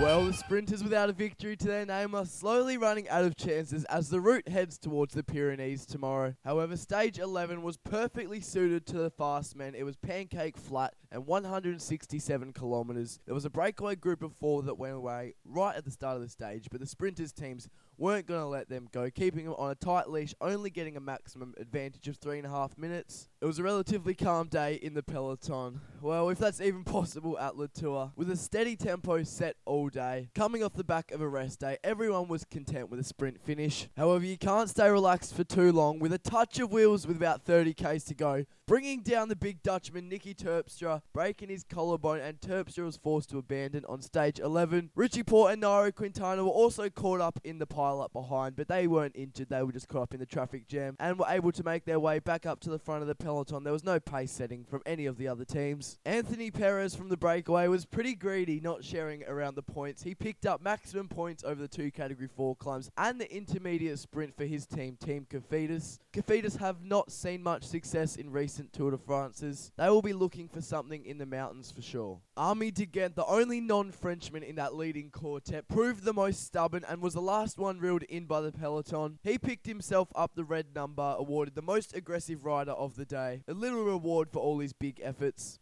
Well, the sprinters without a victory to their name are slowly running out of chances as the route heads towards the Pyrenees tomorrow. However, stage 11 was perfectly suited to the fast men. It was pancake flat and 167 kilometres. There was a breakaway group of four that went away right at the start of the stage, but the sprinters teams weren't going to let them go, keeping them on a tight leash, only getting a maximum advantage of three and a half minutes. It was a relatively calm day in the peloton. Well, if that's even possible at La Tour, With a steady tempo set all day, coming off the back of a rest day, everyone was content with a sprint finish. However, you can't stay relaxed for too long. With a touch of wheels with about 30 k's to go, bringing down the big Dutchman Niki Terpstra, breaking his collarbone, and Terpstra was forced to abandon on stage 11. Richie Porte and Nairo Quintana were also caught up in the pile up behind, but they weren't injured. They were just caught up in the traffic jam and were able to make their way back up to the front of the peloton. There was no pace setting from any of the other teams. Anthony Perez from the breakaway was pretty greedy, not sharing around the points. He picked up maximum points over the two Category 4 climbs and the intermediate sprint for his team, Team Cofidis. Cofidis have not seen much success in recent Tour de France's. They will be looking for something in the mountains for sure. Aimé De Gendt, the only non-Frenchman in that leading quartet, proved the most stubborn and was the last one reeled in by the peloton. He picked himself up the red number, awarded the most aggressive rider of the day. A little reward for all his big efforts.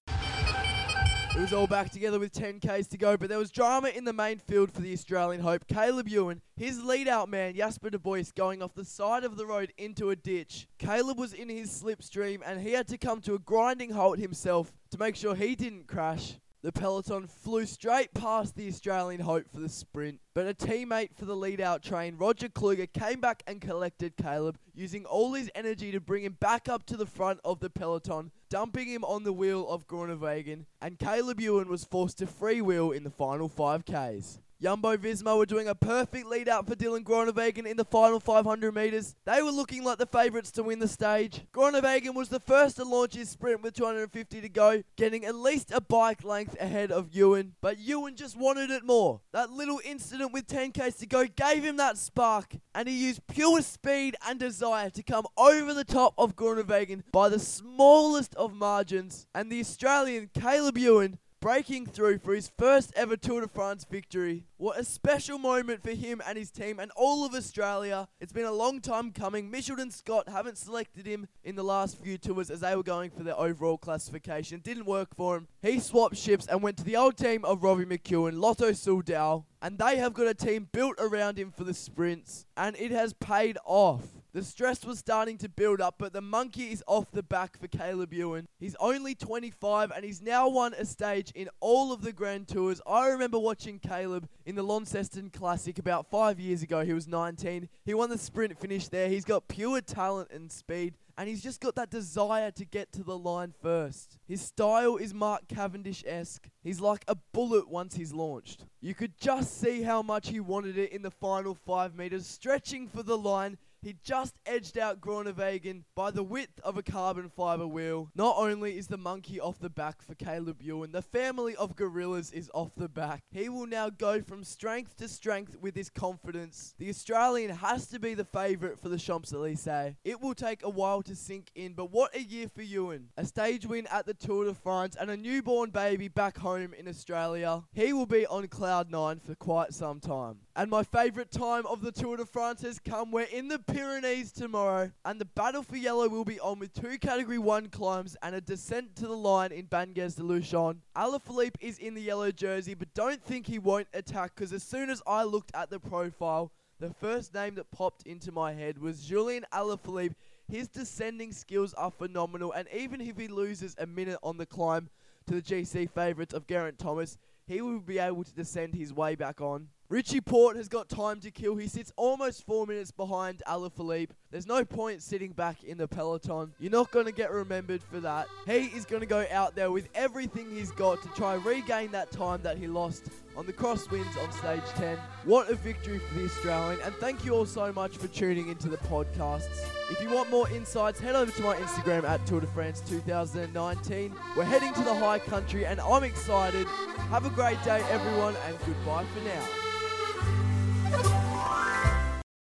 It was all back together with 10Ks to go, but there was drama in the main field for the Australian hope. Caleb Ewan, his lead out man, Jasper De Buyst, going off the side of the road into a ditch. Caleb was in his slipstream and he had to come to a grinding halt himself to make sure he didn't crash. The peloton flew straight past the Australian hope for the sprint, but a teammate for the lead out train, Roger Kluge, came back and collected Caleb, using all his energy to bring him back up to the front of the peloton, dumping him on the wheel of Groenewegen, and Caleb Ewan was forced to freewheel in the final 5Ks. Jumbo Visma were doing a perfect lead out for Dylan Groenewegen in the final 500 metres. They were looking like the favourites to win the stage. Groenewegen was the first to launch his sprint with 250 to go, getting at least a bike length ahead of Ewan. But Ewan just wanted it more. That little incident with 10k's to go gave him that spark, and he used pure speed and desire to come over the top of Groenewegen by the smallest of margins. And the Australian Caleb Ewan breaking through for his first ever Tour de France victory. What a special moment for him and his team and all of Australia. It's been a long time coming. Mitchelton-Scott haven't selected him in the last few tours as they were going for their overall classification. Didn't work for him. He swapped ships and went to the old team of Robbie McEwen, Lotto Soudal, and they have got a team built around him for the sprints, and it has paid off. The stress was starting to build up, but the monkey is off the back for Caleb Ewan. He's only 25 and he's now won a stage in all of the Grand Tours. I remember watching Caleb in the Launceston Classic about five years ago. He was 19. He won the sprint finish there. He's got pure talent and speed and he's just got that desire to get to the line first. His style is Mark Cavendish esque. He's like a bullet once he's launched. You could just see how much he wanted it in the final five meters, stretching for the line. He just edged out Groenewegen by the width of a carbon fiber wheel. Not only is the monkey off the back for Caleb Ewan, the family of gorillas is off the back. He will now go from strength to strength with his confidence. The Australian has to be the favourite for the Champs-Elysees. It will take a while to sink in, but what a year for Ewan. A stage win at the Tour de France and a newborn baby back home in Australia. He will be on cloud nine for quite some time. And my favourite time of the Tour de France has come. We're in the Pyrenees tomorrow, and the battle for yellow will be on with two Category 1 climbs and a descent to the line in Bagnères de Luchon. Alaphilippe is in the yellow jersey, but don't think he won't attack, because as soon as I looked at the profile, the first name that popped into my head was Julien Alaphilippe. His descending skills are phenomenal, and even if he loses a minute on the climb to the GC favourites of Geraint Thomas, he will be able to descend his way back on. Richie Porte has got time to kill. He sits almost four minutes behind Alaphilippe. There's no point sitting back in the peloton. You're not going to get remembered for that. He is going to go out there with everything he's got to try regain that time that he lost on the crosswinds on stage 10. What a victory for the Australian. And thank you all so much for tuning into the podcasts. If you want more insights, head over to my Instagram at Tour de France 2019. We're heading to the high country and I'm excited. Have a great day, everyone, and goodbye for now.